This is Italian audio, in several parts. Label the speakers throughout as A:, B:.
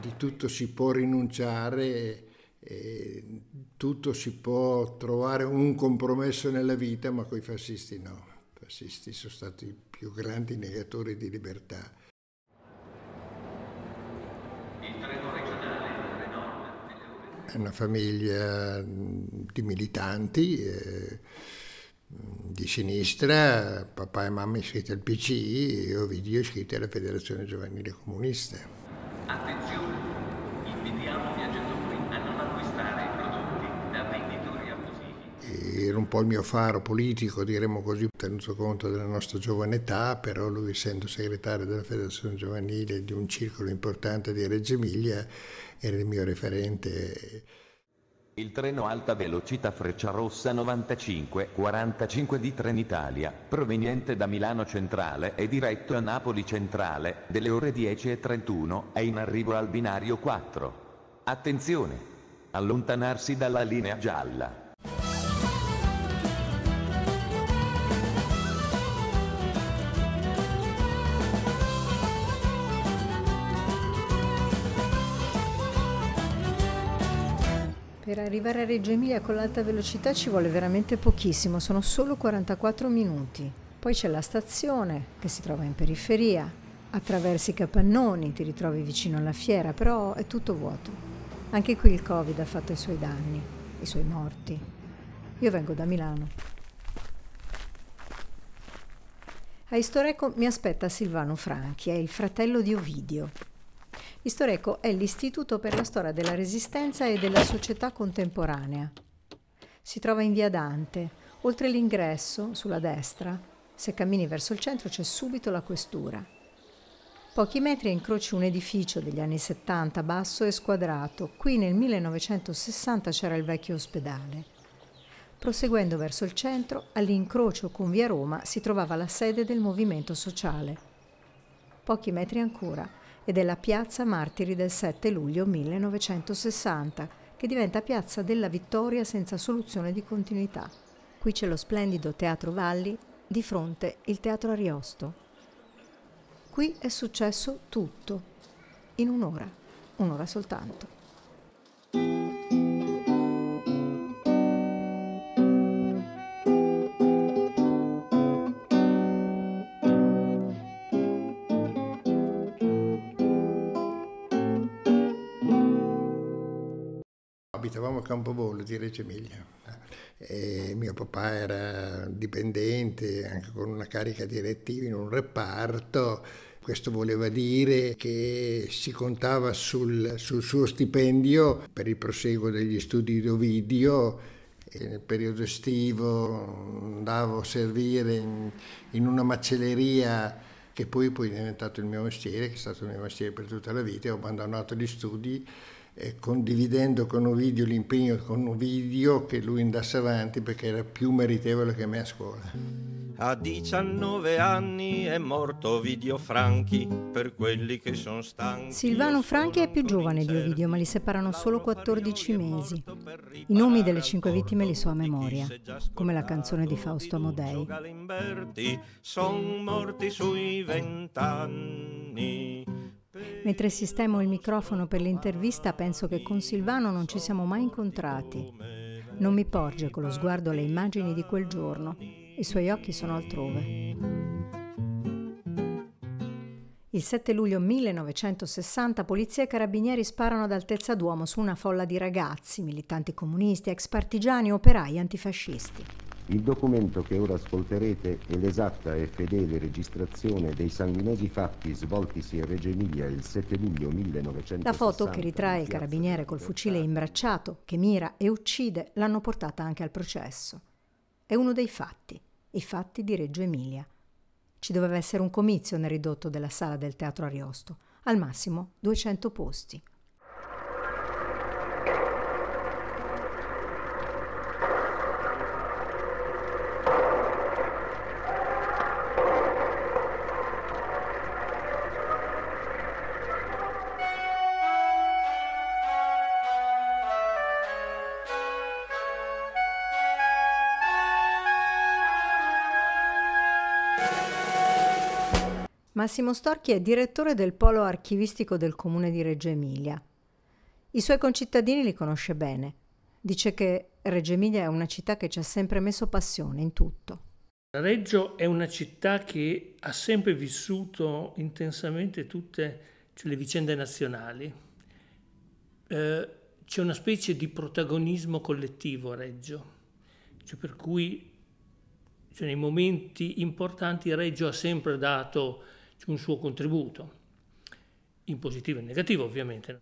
A: Di tutto si può rinunciare, tutto si può trovare un compromesso nella vita, ma con i fascisti no. I fascisti sono stati i più grandi negatori di libertà. È una famiglia di militanti, eh, di sinistra, papà e mamma iscritti al PC e Ovidio iscritti alla Federazione Giovanile Comunista.
B: Attenzione, invitiamo viaggiatori a non acquistare prodotti da venditori abusivi.
A: Era un po' il mio faro politico, diremmo così, tenuto conto della nostra giovane età, però lui essendo segretario della Federazione Giovanile di un circolo importante di Reggio Emilia era il mio referente.
C: Il treno alta velocità Frecciarossa 95 45 di Trenitalia, proveniente da Milano Centrale e diretto a Napoli Centrale, delle ore 10.31, è in arrivo al binario 4. Attenzione! Allontanarsi dalla linea gialla.
D: Per arrivare a Reggio Emilia con l'alta velocità ci vuole veramente pochissimo, sono solo 44 minuti. Poi c'è la stazione che si trova in periferia, attraversi i capannoni, ti ritrovi vicino alla fiera, però è tutto vuoto. Anche qui il Covid ha fatto i suoi danni, i suoi morti. Io vengo da Milano. A Istoreco mi aspetta Silvano Franchi, è il fratello di Ovidio. Istoreco è l'Istituto per la storia della Resistenza e della società contemporanea. Si trova in via Dante. Oltre l'ingresso, sulla destra, se cammini verso il centro c'è subito la questura. Pochi metri incroci un edificio degli anni 70, basso e squadrato. Qui nel 1960 c'era il vecchio ospedale. Proseguendo verso il centro, all'incrocio con via Roma si trovava la sede del movimento sociale. Pochi metri ancora ed è la Piazza Martiri del 7 luglio 1960, che diventa Piazza della Vittoria senza soluzione di continuità. Qui c'è lo splendido Teatro Valli, di fronte il Teatro Ariosto. Qui è successo tutto, in un'ora, un'ora soltanto.
A: Abitavamo a Campovolo di Reggio Emilia. E mio papà era dipendente, anche con una carica direttiva in un reparto. Questo voleva dire che si contava sul, sul suo stipendio per il proseguo degli studi di Ovidio. E nel periodo estivo andavo a servire in, in una macelleria che poi, poi è diventato il mio mestiere, che è stato il mio mestiere per tutta la vita. Ho abbandonato gli studi condividendo con Ovidio l'impegno con Ovidio che lui andasse avanti perché era più meritevole che me a scuola.
E: A 19 anni è morto Ovidio Franchi, per quelli che sono stanchi.
D: Silvano Franchi è più giovane di Ovidio, ma li separano solo 14 mesi. I nomi delle cinque vittime li so a memoria, come la canzone di Fausto Amodei.
E: Sono morti sui vent'anni.
D: Mentre sistemo il microfono per l'intervista penso che con Silvano non ci siamo mai incontrati. Non mi porge con lo sguardo le immagini di quel giorno. I suoi occhi sono altrove. Il 7 luglio 1960 polizia e carabinieri sparano ad altezza d'uomo su una folla di ragazzi, militanti comunisti, ex partigiani, operai antifascisti.
F: Il documento che ora ascolterete è l'esatta e fedele registrazione dei sanguinosi fatti svoltisi a Reggio Emilia il 7 luglio 1960.
D: La foto che ritrae il carabiniere col fucile imbracciato, che mira e uccide, l'hanno portata anche al processo. È uno dei fatti, i fatti di Reggio Emilia. Ci doveva essere un comizio nel ridotto della sala del Teatro Ariosto, al massimo 200 posti. Massimo Storchi è direttore del polo archivistico del comune di Reggio Emilia. I suoi concittadini li conosce bene. Dice che Reggio Emilia è una città che ci ha sempre messo passione in tutto.
G: Reggio è una città che ha sempre vissuto intensamente tutte le vicende nazionali. Eh, c'è una specie di protagonismo collettivo a Reggio, cioè per cui cioè, nei momenti importanti Reggio ha sempre dato un suo contributo, in positivo e in negativo ovviamente.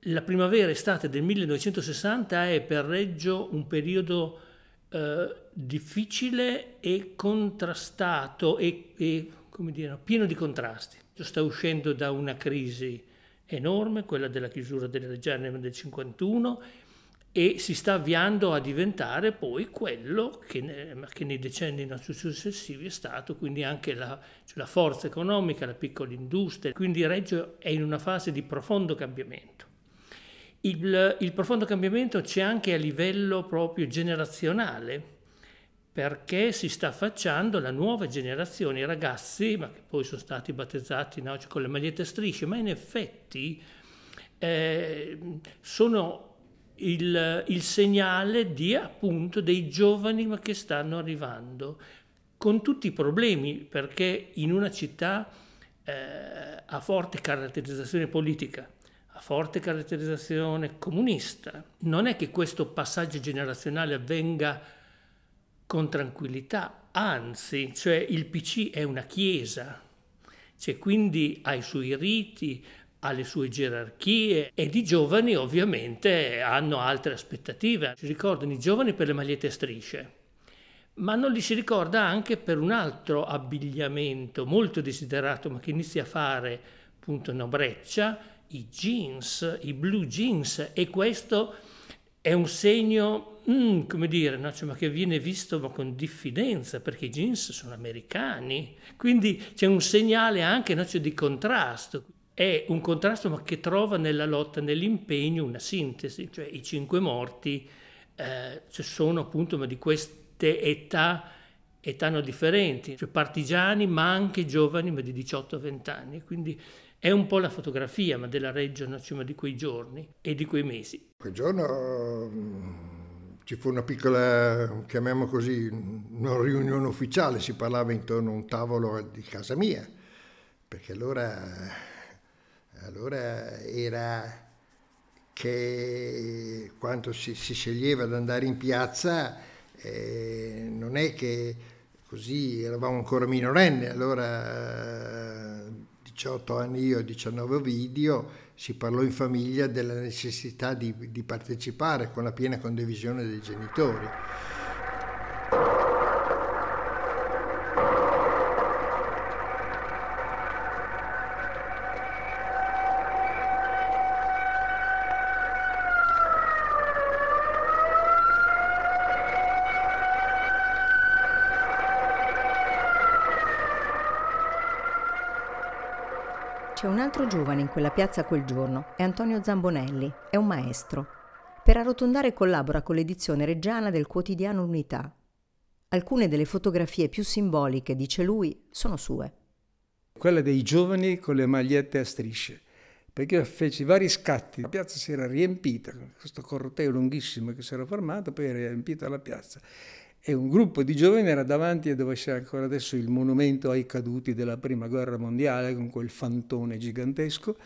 G: La primavera-estate del 1960 è per Reggio un periodo eh, difficile e contrastato e, e dire, pieno di contrasti. Sta uscendo da una crisi enorme, quella della chiusura delle Reggiane del 51, e si sta avviando a diventare poi quello che, che nei decenni successivi è stato, quindi anche la, cioè la, forza economica, la piccola industria, quindi Reggio è in una fase di profondo cambiamento. Il, il profondo cambiamento c'è anche a livello proprio generazionale, perché si sta affacciando la nuova generazione, i ragazzi, ma che poi sono stati battezzati no, cioè con le magliette strisce, ma in effetti eh, sono il, il segnale di appunto dei giovani che stanno arrivando, con tutti i problemi, perché in una città eh, a forte caratterizzazione politica, a forte caratterizzazione comunista, non è che questo passaggio generazionale avvenga con tranquillità, anzi, cioè il PC è una chiesa, cioè quindi ha i suoi riti, ha le sue gerarchie ed i giovani ovviamente hanno altre aspettative. Si ricordano i giovani per le magliette a strisce, ma non li si ricorda anche per un altro abbigliamento molto desiderato ma che inizia a fare appunto una breccia, i jeans, i blue jeans e questo è un segno, mm, come dire, no? cioè, che viene visto ma con diffidenza perché i jeans sono americani, quindi c'è un segnale anche no? cioè, di contrasto è un contrasto ma che trova nella lotta, nell'impegno una sintesi, cioè i cinque morti eh, sono appunto di queste età, età no differenti, cioè partigiani ma anche giovani ma di 18-20 anni, quindi è un po' la fotografia ma della Reggio cioè, di quei giorni e di quei mesi.
A: Quel giorno mm, ci fu una piccola, chiamiamo così, una riunione ufficiale, si parlava intorno a un tavolo di casa mia, perché allora allora era che quando si, si sceglieva di andare in piazza eh, non è che così eravamo ancora minorenni, allora 18 anni io, 19 video, si parlò in famiglia della necessità di, di partecipare con la piena condivisione dei genitori.
D: Altro giovane in quella piazza quel giorno, è Antonio Zambonelli, è un maestro. Per arrotondare collabora con l'edizione reggiana del quotidiano Unità. Alcune delle fotografie più simboliche, dice lui, sono sue.
H: Quella dei giovani con le magliette a strisce, perché io feci vari scatti, la piazza si era riempita, questo corteo lunghissimo che si era formato, poi era riempita la piazza e un gruppo di giovani era davanti a dove c'è ancora adesso il monumento ai caduti della prima guerra mondiale con quel fantone gigantesco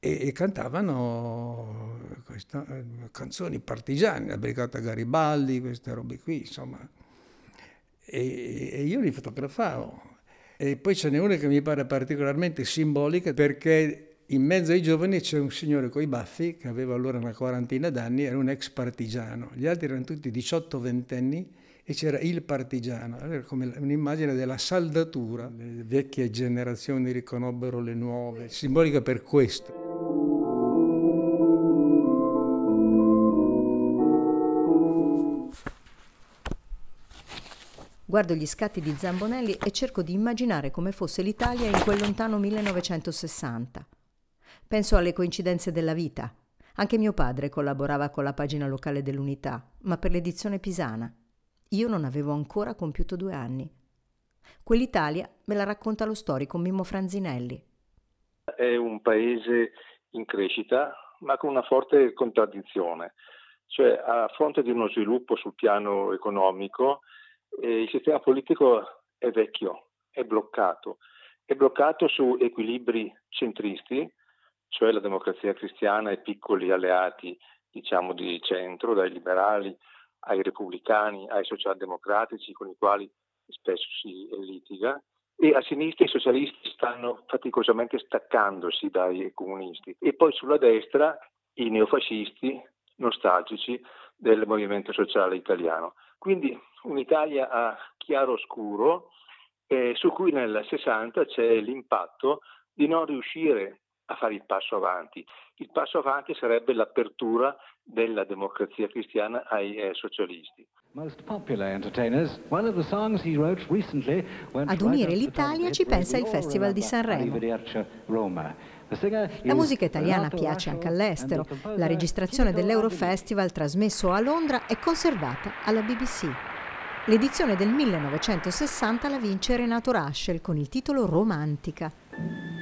H: e, e cantavano questa, eh, canzoni partigiane, la Brigata Garibaldi, queste robe qui, insomma. E, e io li fotografavo. E poi ce n'è una che mi pare particolarmente simbolica perché in mezzo ai giovani c'è un signore coi baffi che aveva allora una quarantina d'anni, era un ex partigiano. Gli altri erano tutti 18-20 anni e c'era il partigiano, era come un'immagine della saldatura, le vecchie generazioni riconobbero le nuove, simbolica per questo.
D: Guardo gli scatti di Zambonelli e cerco di immaginare come fosse l'Italia in quel lontano 1960. Penso alle coincidenze della vita. Anche mio padre collaborava con la pagina locale dell'Unità, ma per l'edizione pisana. Io non avevo ancora compiuto due anni. Quell'Italia me la racconta lo storico Mimmo Franzinelli.
I: È un paese in crescita, ma con una forte contraddizione. Cioè, a fronte di uno sviluppo sul piano economico, eh, il sistema politico è vecchio, è bloccato. È bloccato su equilibri centristi, cioè la democrazia cristiana e piccoli alleati, diciamo, di centro, dai liberali ai repubblicani, ai socialdemocratici con i quali spesso si litiga, e a sinistra i socialisti stanno faticosamente staccandosi dai comunisti e poi sulla destra i neofascisti nostalgici del movimento sociale italiano. Quindi un'Italia a chiaro scuro eh, su cui nel 60 c'è l'impatto di non riuscire a fare il passo avanti. Il passo avanti sarebbe l'apertura della democrazia cristiana ai eh, socialisti.
D: Ad unire l'Italia ci pensa il Festival di Sanremo. La musica italiana piace anche all'estero. La registrazione dell'Eurofestival trasmesso a Londra è conservata alla BBC. L'edizione del 1960 la vince Renato Raschel con il titolo Romantica.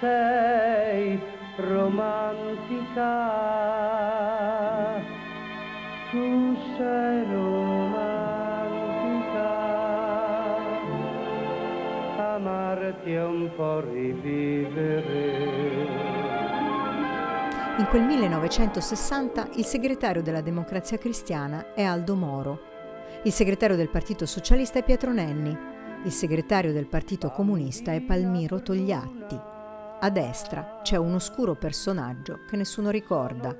J: Sei romantica, tu sei romantica, amarti è un po' rivivere.
D: In quel 1960 il segretario della Democrazia Cristiana è Aldo Moro, il segretario del Partito Socialista è Pietro Nenni, il segretario del Partito Comunista è Palmiro Togliatti. A destra c'è un oscuro personaggio che nessuno ricorda.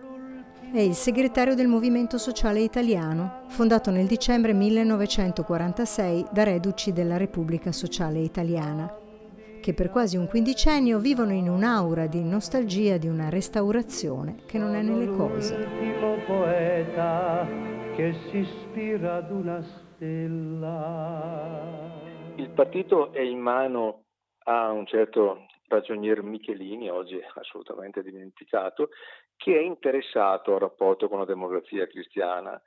D: È il segretario del Movimento Sociale Italiano, fondato nel dicembre 1946 da reduci della Repubblica Sociale Italiana, che per quasi un quindicennio vivono in un'aura di nostalgia di una restaurazione che non è nelle cose.
J: L'ultimo poeta che si ispira ad una stella.
I: Il partito è in mano a un certo ragionier Michelini, oggi assolutamente dimenticato, che è interessato al rapporto con la democrazia cristiana,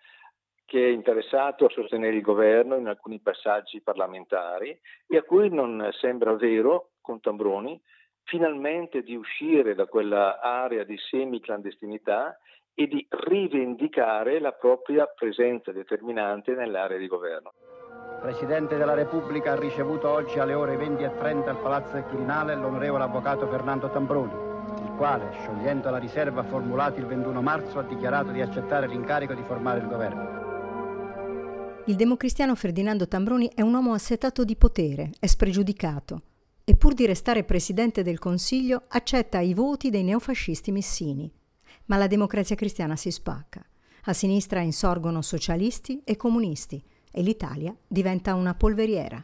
I: che è interessato a sostenere il governo in alcuni passaggi parlamentari e a cui non sembra vero, con Tambroni, finalmente di uscire da quella area di semi-clandestinità e di rivendicare la propria presenza determinante nell'area di governo.
K: Presidente della Repubblica ha ricevuto oggi alle ore 20.30 al Palazzo del Quirinale l'onorevole avvocato Fernando Tambroni, il quale, sciogliendo la riserva formulata il 21 marzo, ha dichiarato di accettare l'incarico di formare il governo.
D: Il democristiano Ferdinando Tambroni è un uomo assetato di potere, è spregiudicato e pur di restare presidente del Consiglio accetta i voti dei neofascisti missini. Ma la democrazia cristiana si spacca. A sinistra insorgono socialisti e comunisti e l'Italia diventa una polveriera.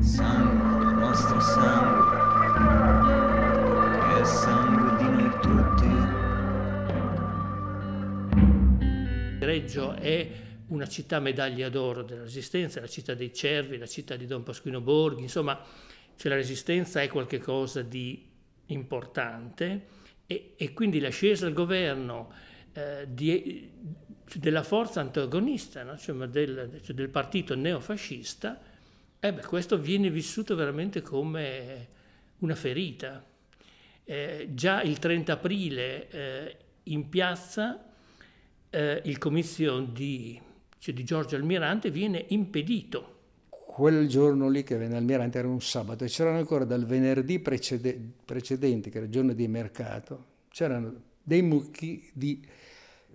L: Sangue, il nostro sangue, che è sangue di noi tutti.
G: Reggio è una città medaglia d'oro della Resistenza, la città dei Cervi, la città di Don Pasquino Borghi, insomma cioè la resistenza è qualcosa di importante e, e, quindi l'ascesa al governo eh, di, della forza antagonista, no? cioè del, cioè del, partito neofascista, eh beh, questo viene vissuto veramente come una ferita. Eh, già il 30 aprile eh, in piazza eh, il comizio di, cioè di Giorgio Almirante viene impedito
H: quel giorno lì che venne Almirante era un sabato e c'erano ancora dal venerdì precede, precedente, che era il giorno di mercato, c'erano dei mucchi di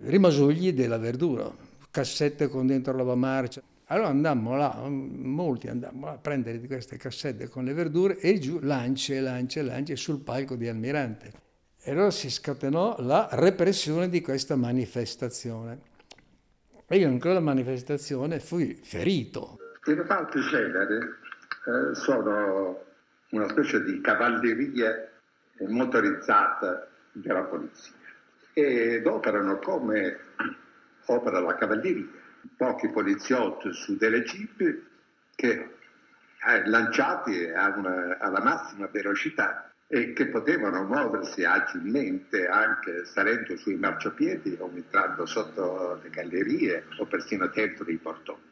H: rimasugli della verdura, cassette con dentro la marcia. Allora andammo là, molti andammo a prendere di queste cassette con le verdure e giù lance, lance, lance sul palco di Almirante. E allora si scatenò la repressione di questa manifestazione. E io in quella manifestazione fui ferito,
M: i reparti generi eh, sono una specie di cavalleria motorizzata della polizia ed operano come opera la cavalleria, pochi poliziotti su delle jeep che eh, lanciati una, alla massima velocità e che potevano muoversi agilmente anche salendo sui marciapiedi o entrando sotto le gallerie o persino dentro i portoni.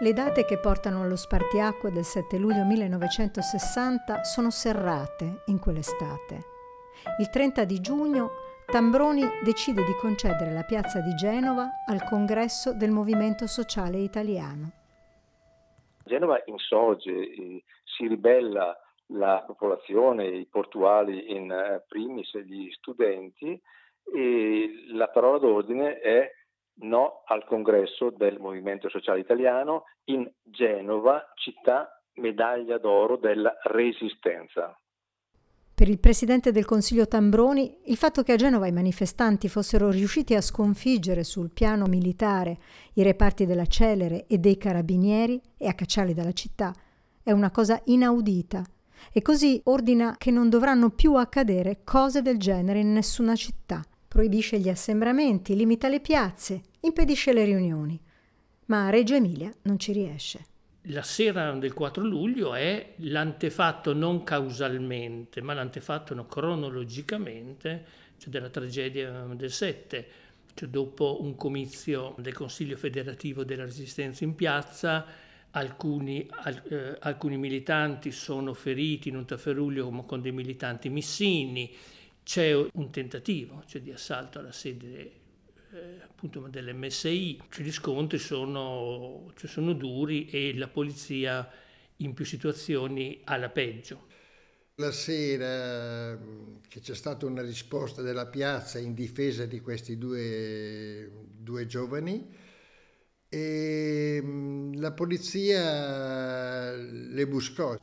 D: Le date che portano allo spartiacque del 7 luglio 1960 sono serrate in quell'estate. Il 30 di giugno Tambroni decide di concedere la piazza di Genova al congresso del Movimento Sociale Italiano.
I: Genova insorge, si ribella la popolazione, i portuali in eh, primis, gli studenti e la parola d'ordine è no al congresso del Movimento Sociale Italiano in Genova, città medaglia d'oro della Resistenza.
D: Per il presidente del Consiglio Tambroni, il fatto che a Genova i manifestanti fossero riusciti a sconfiggere sul piano militare i reparti della Celere e dei carabinieri e a cacciarli dalla città è una cosa inaudita e così ordina che non dovranno più accadere cose del genere in nessuna città. Proibisce gli assembramenti, limita le piazze, impedisce le riunioni. Ma Reggio Emilia non ci riesce
G: la sera del 4 luglio è l'antefatto non causalmente, ma l'antefatto no, cronologicamente, cioè della tragedia del 7, cioè dopo un comizio del Consiglio federativo della Resistenza in piazza, alcuni, al, eh, alcuni militanti sono feriti in un tafferuglio con dei militanti missini, c'è un tentativo cioè di assalto alla sede eh, appunto dell'MSI, cioè gli scontri sono, cioè sono duri e la polizia in più situazioni ha la peggio.
A: La sera che c'è stata una risposta della piazza in difesa di questi due, due giovani e la polizia le buscò.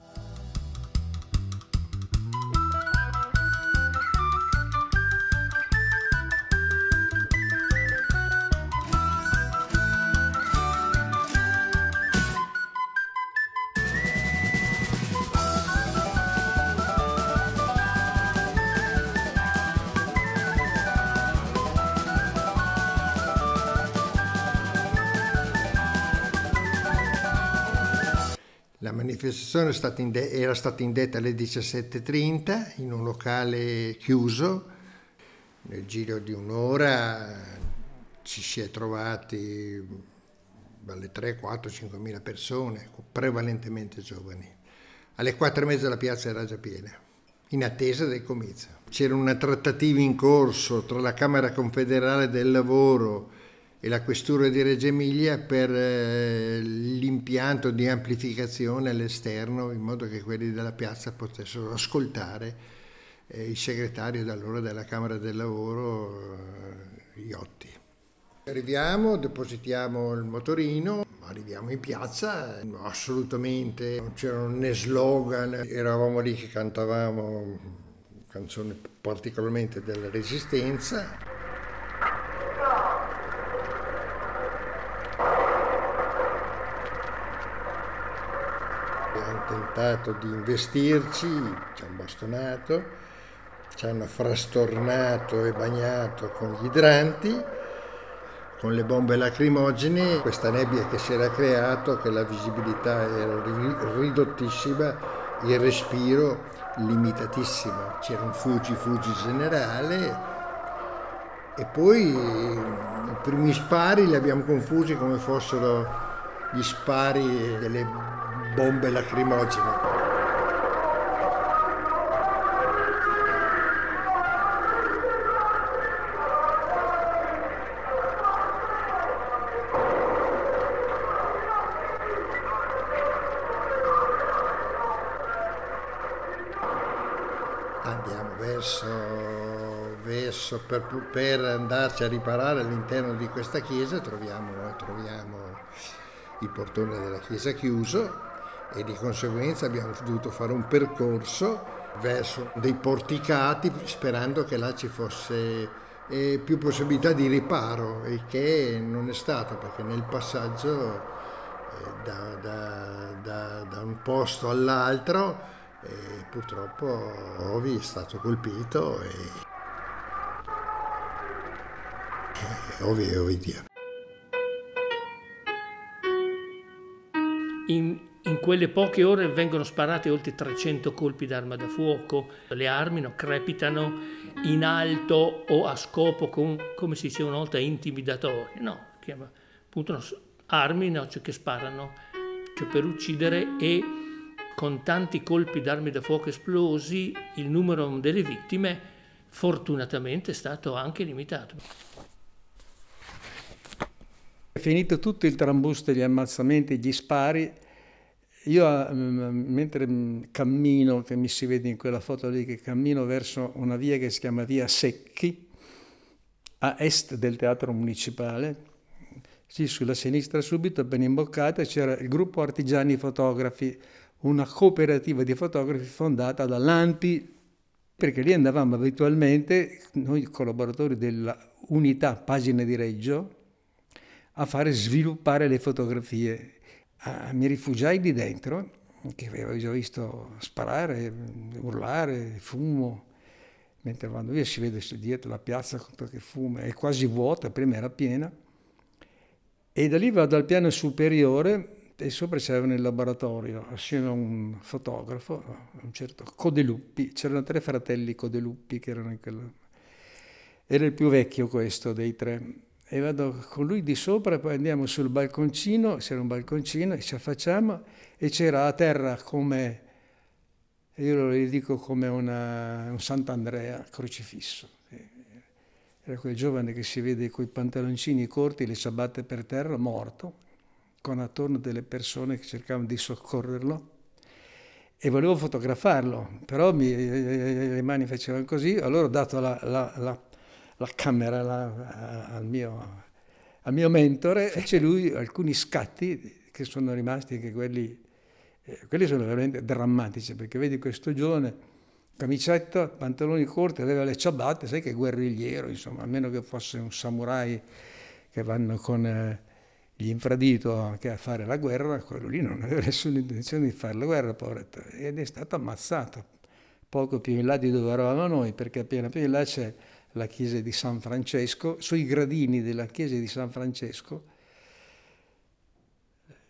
A: Manifestazione era stata indetta alle 17.30 in un locale chiuso. Nel giro di un'ora ci si è trovati dalle 3, 4, 5 mila persone, prevalentemente giovani. Alle 4 e mezza la piazza era già piena, in attesa del comizio. C'era una trattativa in corso tra la Camera Confederale del Lavoro e la questura di Reggio Emilia per eh, l'impianto di amplificazione all'esterno in modo che quelli della piazza potessero ascoltare eh, il segretario d'allora della Camera del Lavoro, eh, Iotti. Arriviamo, depositiamo il motorino, arriviamo in piazza, assolutamente non c'erano né slogan, eravamo lì che cantavamo canzoni particolarmente della resistenza tentato di investirci, ci hanno bastonato, ci hanno frastornato e bagnato con gli idranti, con le bombe lacrimogene, questa nebbia che si era creata, che la visibilità era ridottissima, il respiro limitatissimo, c'era un fuggi-fuggi generale e poi i primi spari li abbiamo confusi come fossero gli spari delle bombe lacrimogene. Andiamo verso, verso per, per, andarci a riparare all'interno di questa chiesa, troviamo, troviamo il portone della chiesa chiuso e di conseguenza abbiamo dovuto fare un percorso verso dei porticati sperando che là ci fosse eh, più possibilità di riparo, il che non è stato perché nel passaggio eh, da, da, da, da, un posto all'altro eh, purtroppo Ovi è stato colpito e Ovi e Ovidio.
G: In, in, quelle poche ore vengono sparate oltre 300 colpi d'arma da fuoco, le armi no, crepitano in alto o a scopo, con, come si diceva una volta, intimidatorio, no, chiama, appunto no, armi no, cioè che sparano cioè per uccidere e con tanti colpi d'armi da fuoco esplosi il numero delle vittime fortunatamente è stato anche limitato.
H: Finito tutto il trambusto, gli ammazzamenti, gli spari, io mm, mentre mm, cammino, che mi si vede in quella foto lì, che cammino verso una via che si chiama Via Secchi, a est del teatro municipale, sì, sulla sinistra subito, ben imboccata, c'era il gruppo Artigiani Fotografi, una cooperativa di fotografi fondata dall'Anti, perché lì andavamo abitualmente, noi collaboratori della unità Pagine di Reggio, a fare sviluppare le fotografie. Ah, mi rifugiai lì dentro, che avevo già visto sparare, urlare, fumo, mentre vado via si vede dietro la piazza che fumo, è quasi vuota, prima era piena, e da lì vado al piano superiore e sopra c'era nel laboratorio, assieme a un fotografo, un certo Codeluppi, c'erano tre fratelli Codeluppi che erano in quella... Era il più vecchio questo dei tre. E vado con lui di sopra, poi andiamo sul balconcino, c'era un balconcino, e ci affacciamo e c'era a terra come, io lo dico come una, un Sant'Andrea crocifisso. Era quel giovane che si vede con i pantaloncini corti, le ciabatte per terra, morto con attorno delle persone che cercavano di soccorrerlo e volevo fotografarlo, però mi, le mani facevano così, allora ho dato la, la, la, la camera la, al, mio, al, mio, mentore, fece lui alcuni scatti che sono rimasti anche quelli, eh, quelli sono veramente drammatici, perché vedi questo giovane, camicetta, pantaloni corti, aveva le ciabatte, sai che guerrigliero, insomma, a meno che fosse un samurai che vanno con... Eh, gli infradito anche a fare la guerra, quello lì non aveva nessuna intenzione di fare la guerra, poveretto, ed è stato ammazzato poco più in là di dove eravamo noi, perché appena più in là c'è la chiesa di San Francesco, sui gradini della chiesa di San Francesco,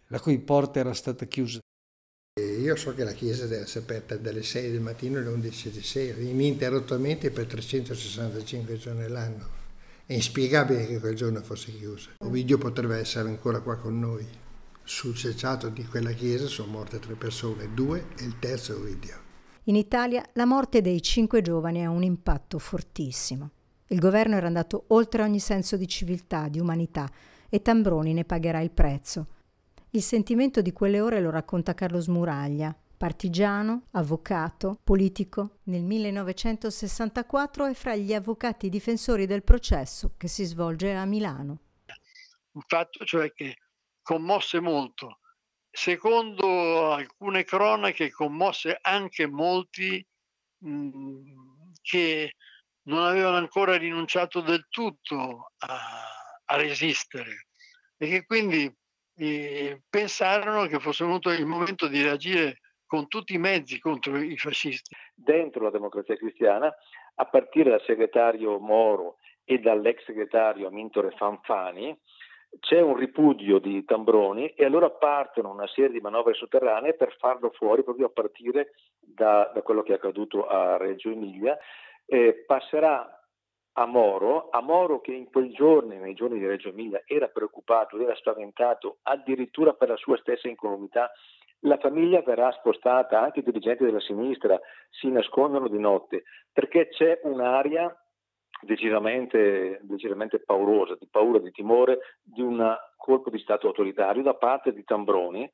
H: la cui porta era stata chiusa.
A: Io so che la chiesa deve essere aperta dalle 6 del mattino alle 11 di sera, ininterrottamente per 365 giorni all'anno. È inspiegabile che quel giorno fosse chiuso. Ovidio potrebbe essere ancora qua con noi. Sul cecciato di quella chiesa sono morte tre persone, due e il terzo Ovidio.
D: In Italia la morte dei cinque giovani ha un impatto fortissimo. Il governo era andato oltre ogni senso di civiltà, di umanità, e Tambroni ne pagherà il prezzo. Il sentimento di quelle ore lo racconta Carlo Smuraglia, Partigiano, avvocato, politico, nel 1964 è fra gli avvocati difensori del processo che si svolge a Milano.
N: Un fatto cioè che commosse molto. Secondo alcune cronache commosse anche molti mh, che non avevano ancora rinunciato del tutto a, a resistere e che quindi eh, pensarono che fosse venuto il momento di reagire con tutti i mezzi contro i fascisti.
I: Dentro la democrazia cristiana, a partire dal segretario Moro e dall'ex segretario Amintore Fanfani, c'è un ripudio di Tambroni e allora partono una serie di manovre sotterranee per farlo fuori proprio a partire da, da quello che è accaduto a Reggio Emilia. Eh, passerà a Moro, a Moro che in quei giorni, nei giorni di Reggio Emilia, era preoccupato, era spaventato addirittura per la sua stessa incolumità. La famiglia verrà spostata, anche i dirigenti della sinistra si nascondono di notte, perché c'è un'aria decisamente, decisamente paurosa, di paura, di timore di un colpo di Stato autoritario da parte di Tambroni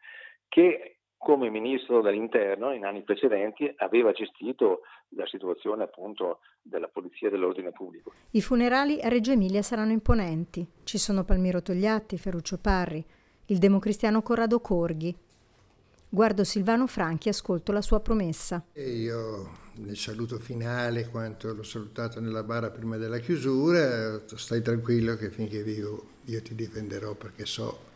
I: che come ministro dell'interno in anni precedenti aveva gestito la situazione appunto della polizia e dell'ordine pubblico.
D: I funerali a Reggio Emilia saranno imponenti. Ci sono Palmiro Togliatti, Ferruccio Parri, il democristiano Corrado Corghi, Guardo Silvano Franchi e ascolto la sua promessa.
A: E io nel saluto finale, quanto l'ho salutato nella bara prima della chiusura, stai tranquillo che finché vivo io ti difenderò perché so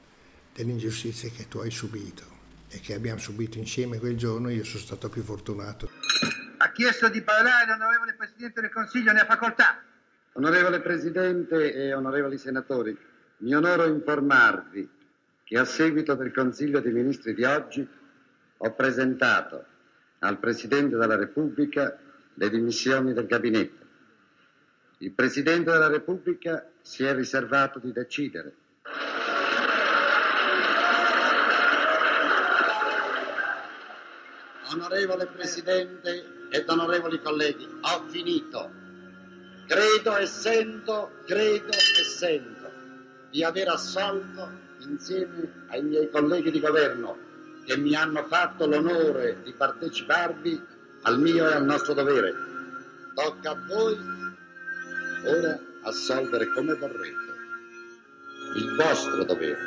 A: delle ingiustizie che tu hai subito e che abbiamo subito insieme quel giorno, io sono stato più fortunato.
O: Ha chiesto di parlare l'onorevole Presidente del Consiglio, ne ha facoltà. Onorevole Presidente e onorevoli senatori, mi onoro informarvi che a seguito del Consiglio dei Ministri di oggi ho presentato al Presidente della Repubblica le dimissioni del Gabinetto. Il Presidente della Repubblica si è riservato di decidere. Onorevole Presidente ed onorevoli colleghi, ho finito. Credo e sento, credo e sento di aver assolto insieme ai miei colleghi di governo che mi hanno fatto l'onore di parteciparvi al mio e al nostro dovere. Tocca a voi ora assolvere come vorrete il vostro dovere,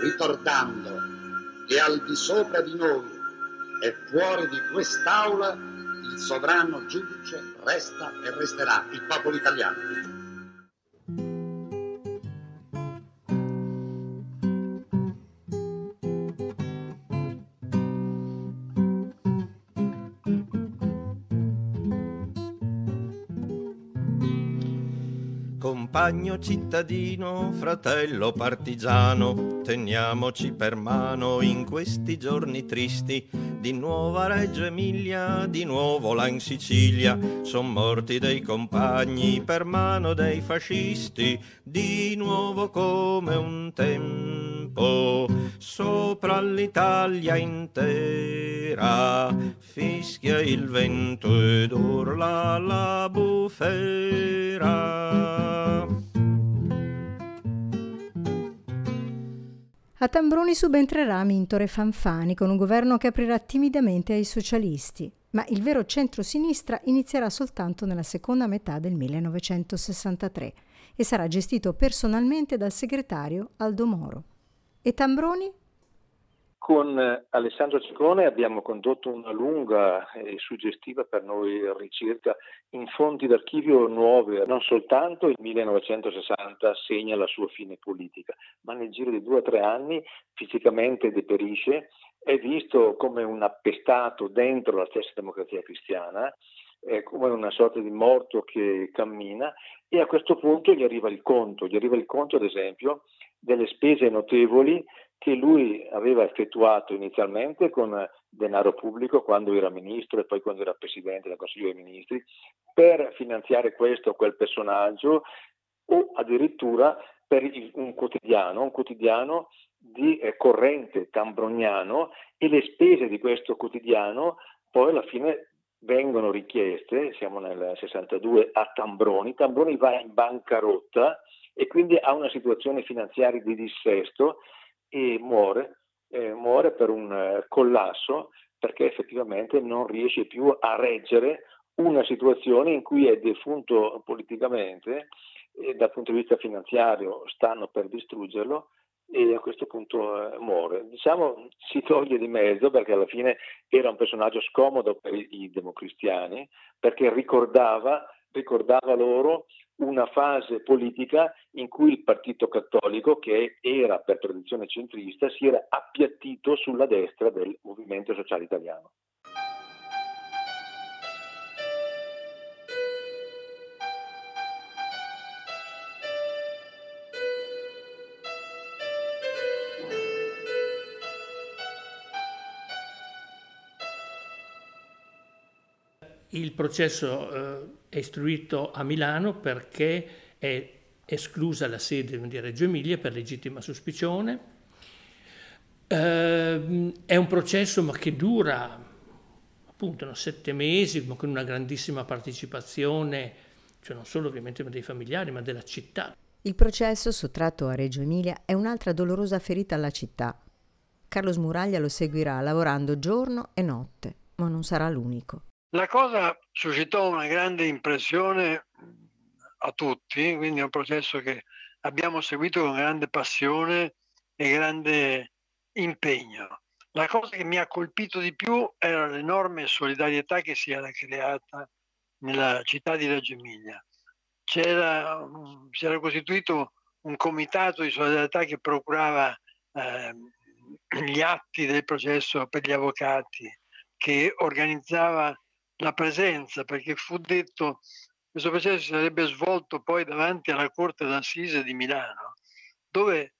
O: ricordando che al di sopra di noi e fuori di quest'aula il sovrano giudice resta e resterà il popolo italiano.
E: Compagno cittadino, fratello partigiano, teniamoci per mano in questi giorni tristi. Di nuovo a Reggio Emilia, di nuovo là in Sicilia, son morti dei compagni per mano dei fascisti, di nuovo come un tempo, sopra l'Italia intera, fischia il vento ed urla la bufera.
D: A Tambroni subentrerà Mintore Fanfani con un governo che aprirà timidamente ai socialisti, ma il vero centro-sinistra inizierà soltanto nella seconda metà del 1963 e sarà gestito personalmente dal segretario Aldo Moro. E Tambroni?
I: Con Alessandro Ciccone abbiamo condotto una lunga e suggestiva per noi ricerca in fonti d'archivio nuove. Non soltanto il 1960 segna la sua fine politica, ma nel giro di due o tre anni fisicamente deperisce, è visto come un appestato dentro la stessa democrazia cristiana, come una sorta di morto che cammina e a questo punto gli arriva il conto, gli arriva il conto ad esempio delle spese notevoli che lui aveva effettuato inizialmente con denaro pubblico quando era ministro e poi quando era presidente del Consiglio dei Ministri per finanziare questo o quel personaggio o addirittura per un quotidiano, un quotidiano di eh, corrente tambroniano e le spese di questo quotidiano poi alla fine vengono richieste, siamo nel 62 a Tambroni, Tambroni va in bancarotta e quindi ha una situazione finanziaria di dissesto e muore, eh, muore per un eh, collasso perché effettivamente non riesce più a reggere una situazione in cui è defunto politicamente e dal punto di vista finanziario stanno per distruggerlo e a questo punto eh, muore. Diciamo si toglie di mezzo perché alla fine era un personaggio scomodo per i, i democristiani perché ricordava, ricordava loro una fase politica in cui il Partito Cattolico, che era per tradizione centrista, si era appiattito sulla destra del movimento sociale italiano.
G: Il processo eh, è istruito a Milano perché è esclusa la sede di Reggio Emilia per legittima sospicione. Eh, è un processo ma che dura appunto no, sette mesi, ma con una grandissima partecipazione, cioè non solo ovviamente dei familiari, ma della città.
D: Il processo sottratto a Reggio Emilia è un'altra dolorosa ferita alla città. Carlo Smuraglia lo seguirà lavorando giorno e notte, ma non sarà l'unico.
N: La cosa suscitò una grande impressione a tutti, quindi è un processo che abbiamo seguito con grande passione e grande impegno. La cosa che mi ha colpito di più era l'enorme solidarietà che si era creata nella città di Reggio Emilia. C'era, si era costituito un comitato di solidarietà che procurava eh, gli atti del processo per gli avvocati, che organizzava la presenza, perché fu detto questo processo si sarebbe svolto poi davanti alla Corte d'Assise di Milano, dove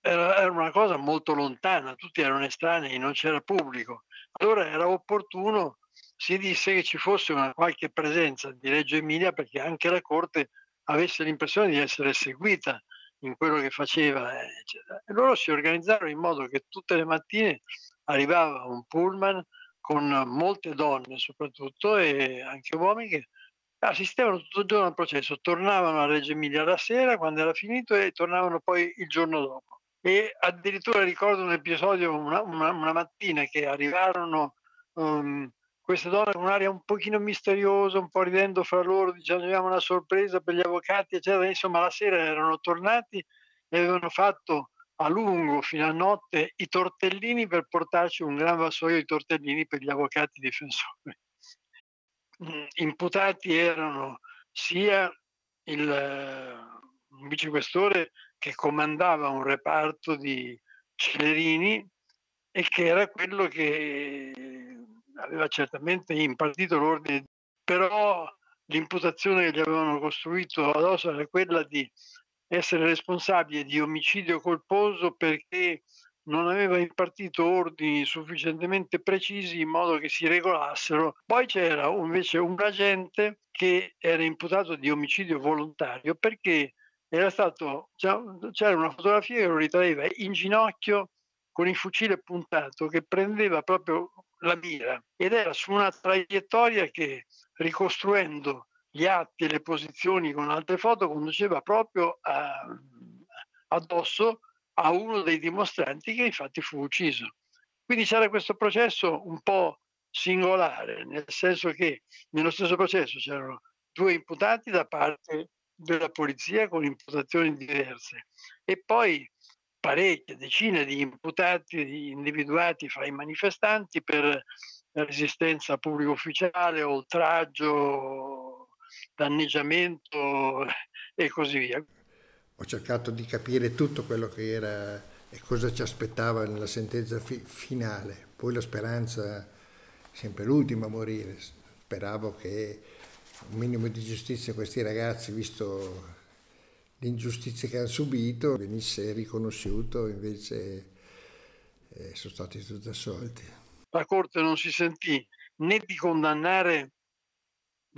N: era, era una cosa molto lontana, tutti erano estranei, non c'era pubblico. Allora era opportuno, si disse che ci fosse una qualche presenza di Reggio Emilia perché anche la Corte avesse l'impressione di essere seguita in quello che faceva. Eccetera. E loro si organizzarono in modo che tutte le mattine arrivava un pullman con molte donne soprattutto e anche uomini che assistevano tutto il giorno al processo, tornavano a Reggio Emilia la sera quando era finito e tornavano poi il giorno dopo. E addirittura ricordo un episodio una, una, una mattina che arrivarono um, queste donne con un'aria un pochino misteriosa, un po' ridendo fra loro, dicendo abbiamo una sorpresa per gli avvocati, eccetera. Insomma, la sera erano tornati e avevano fatto a lungo fino a notte i tortellini per portarci un gran vassoio di tortellini per gli avvocati difensori. Mm, imputati erano sia il uh, vicequestore che comandava un reparto di Celerini e che era quello che aveva certamente impartito l'ordine, però l'imputazione che gli avevano costruito addosso era quella di essere responsabile di omicidio colposo perché non aveva impartito ordini sufficientemente precisi in modo che si regolassero. Poi c'era invece un agente che era imputato di omicidio volontario perché stato, c'era una fotografia che lo ritraeva in ginocchio con il fucile puntato che prendeva proprio la mira ed era su una traiettoria che ricostruendo gli atti e le posizioni con altre foto conduceva proprio a, addosso a uno dei dimostranti che infatti fu ucciso. Quindi c'era questo processo un po' singolare, nel senso che nello stesso processo c'erano due imputati da parte della polizia con imputazioni diverse e poi parecchie, decine di imputati individuati fra i manifestanti per resistenza pubblico ufficiale, oltraggio, danneggiamento e così via.
A: Ho cercato di capire tutto quello che era e cosa ci aspettava nella sentenza fi- finale. Poi la speranza, sempre l'ultima a morire, speravo che un minimo di giustizia a questi ragazzi, visto l'ingiustizia che hanno subito venisse riconosciuto, invece eh, sono stati tutti assolti.
N: La Corte non si sentì né di condannare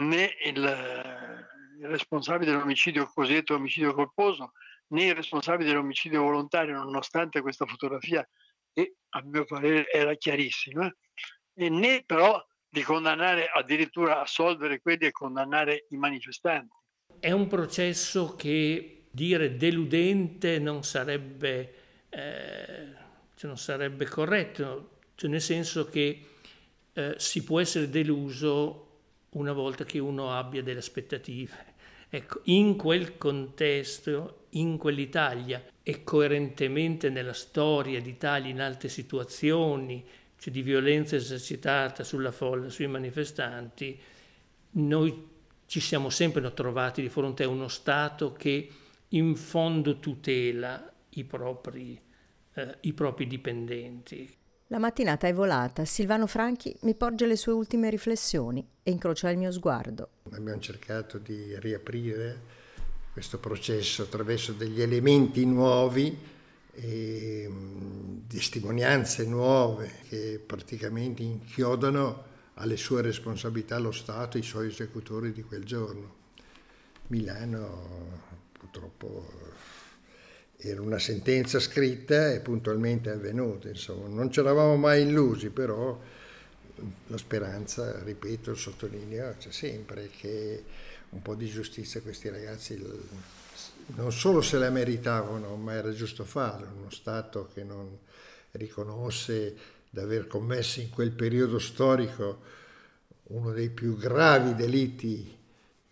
N: né il, il responsabile dell'omicidio cosiddetto omicidio colposo né il responsabile dell'omicidio volontario, nonostante questa fotografia che a mio parere era chiarissima, e né però di condannare addirittura assolvere quelli e condannare i manifestanti.
G: È un processo che dire deludente non sarebbe, eh, cioè non sarebbe corretto, cioè nel senso che eh, si può essere deluso una volta che uno abbia delle aspettative. Ecco, in quel contesto, in quell'Italia e coerentemente nella storia d'Italia in altre situazioni, cioè di violenza esercitata sulla folla, sui manifestanti, noi ci siamo sempre trovati di fronte a uno Stato che in fondo tutela i propri, eh, i propri dipendenti.
D: La mattinata è volata, Silvano Franchi mi porge le sue ultime riflessioni e incrocia il mio sguardo.
A: Abbiamo cercato di riaprire questo processo attraverso degli elementi nuovi e mm, testimonianze nuove che praticamente inchiodano alle sue responsabilità lo Stato e i suoi esecutori di quel giorno. Milano purtroppo era una sentenza scritta e puntualmente avvenuta, insomma. non ci eravamo mai illusi, però la speranza, ripeto, sottolineo, c'è sempre che un po' di giustizia questi ragazzi non solo se la meritavano, ma era giusto farlo, uno Stato che non riconosce di aver commesso in quel periodo storico uno dei più gravi delitti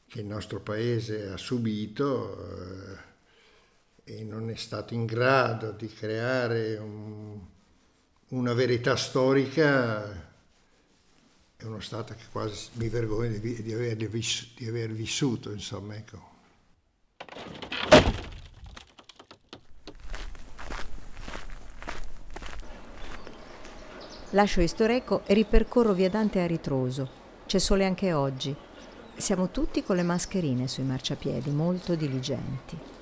A: che il nostro paese ha subito eh, e non è stato in grado di creare un, una verità storica è uno Stato che quasi mi vergogno di, di, aver, di aver vissuto, insomma, ecco.
D: Lascio Istoreco e ripercorro via Dante a ritroso. C'è sole anche oggi. Siamo tutti con le mascherine sui marciapiedi, molto diligenti.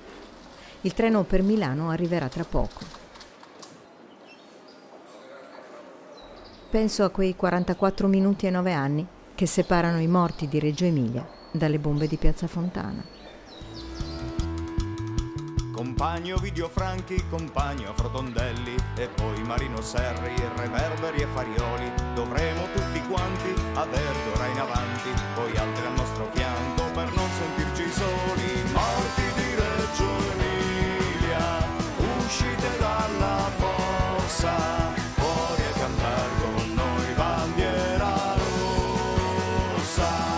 D: Il treno per Milano arriverà tra poco. Penso a quei 44 minuti e 9 anni che separano i morti di Reggio Emilia dalle bombe di Piazza Fontana.
P: Compagno Video Franchi, compagno Frotondelli e poi Marino Serri, Reverberi e Farioli. Dovremo tutti quanti aver d'ora in avanti, poi altri al nostro fianco fossa, fuori a cantare con noi bandiera rossa.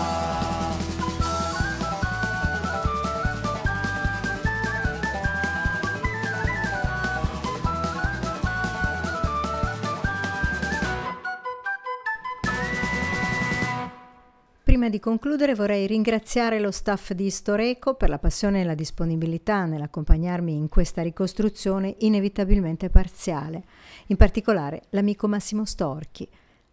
D: Prima di concludere vorrei ringraziare lo staff di Storeco per la passione e la disponibilità nell'accompagnarmi in questa ricostruzione inevitabilmente parziale, in particolare l'amico Massimo Storchi.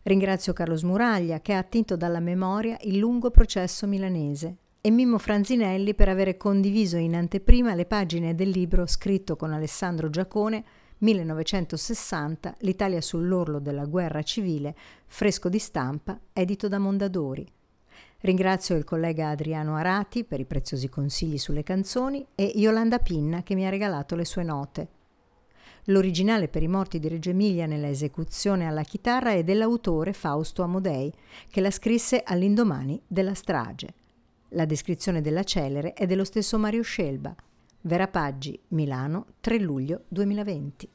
D: Ringrazio Carlo Smuraglia che ha attinto dalla memoria il lungo processo milanese e Mimmo Franzinelli per avere condiviso in anteprima le pagine del libro scritto con Alessandro Giacone 1960 L'Italia sull'orlo della guerra civile, fresco di stampa, edito da Mondadori. Ringrazio il collega Adriano Arati per i preziosi consigli sulle canzoni e Yolanda Pinna che mi ha regalato le sue note. L'originale per i morti di Reggio Emilia nella esecuzione alla chitarra è dell'autore Fausto Amodei, che la scrisse all'indomani della strage. La descrizione della celere è dello stesso Mario Scelba. Vera Paggi, Milano, 3 luglio 2020.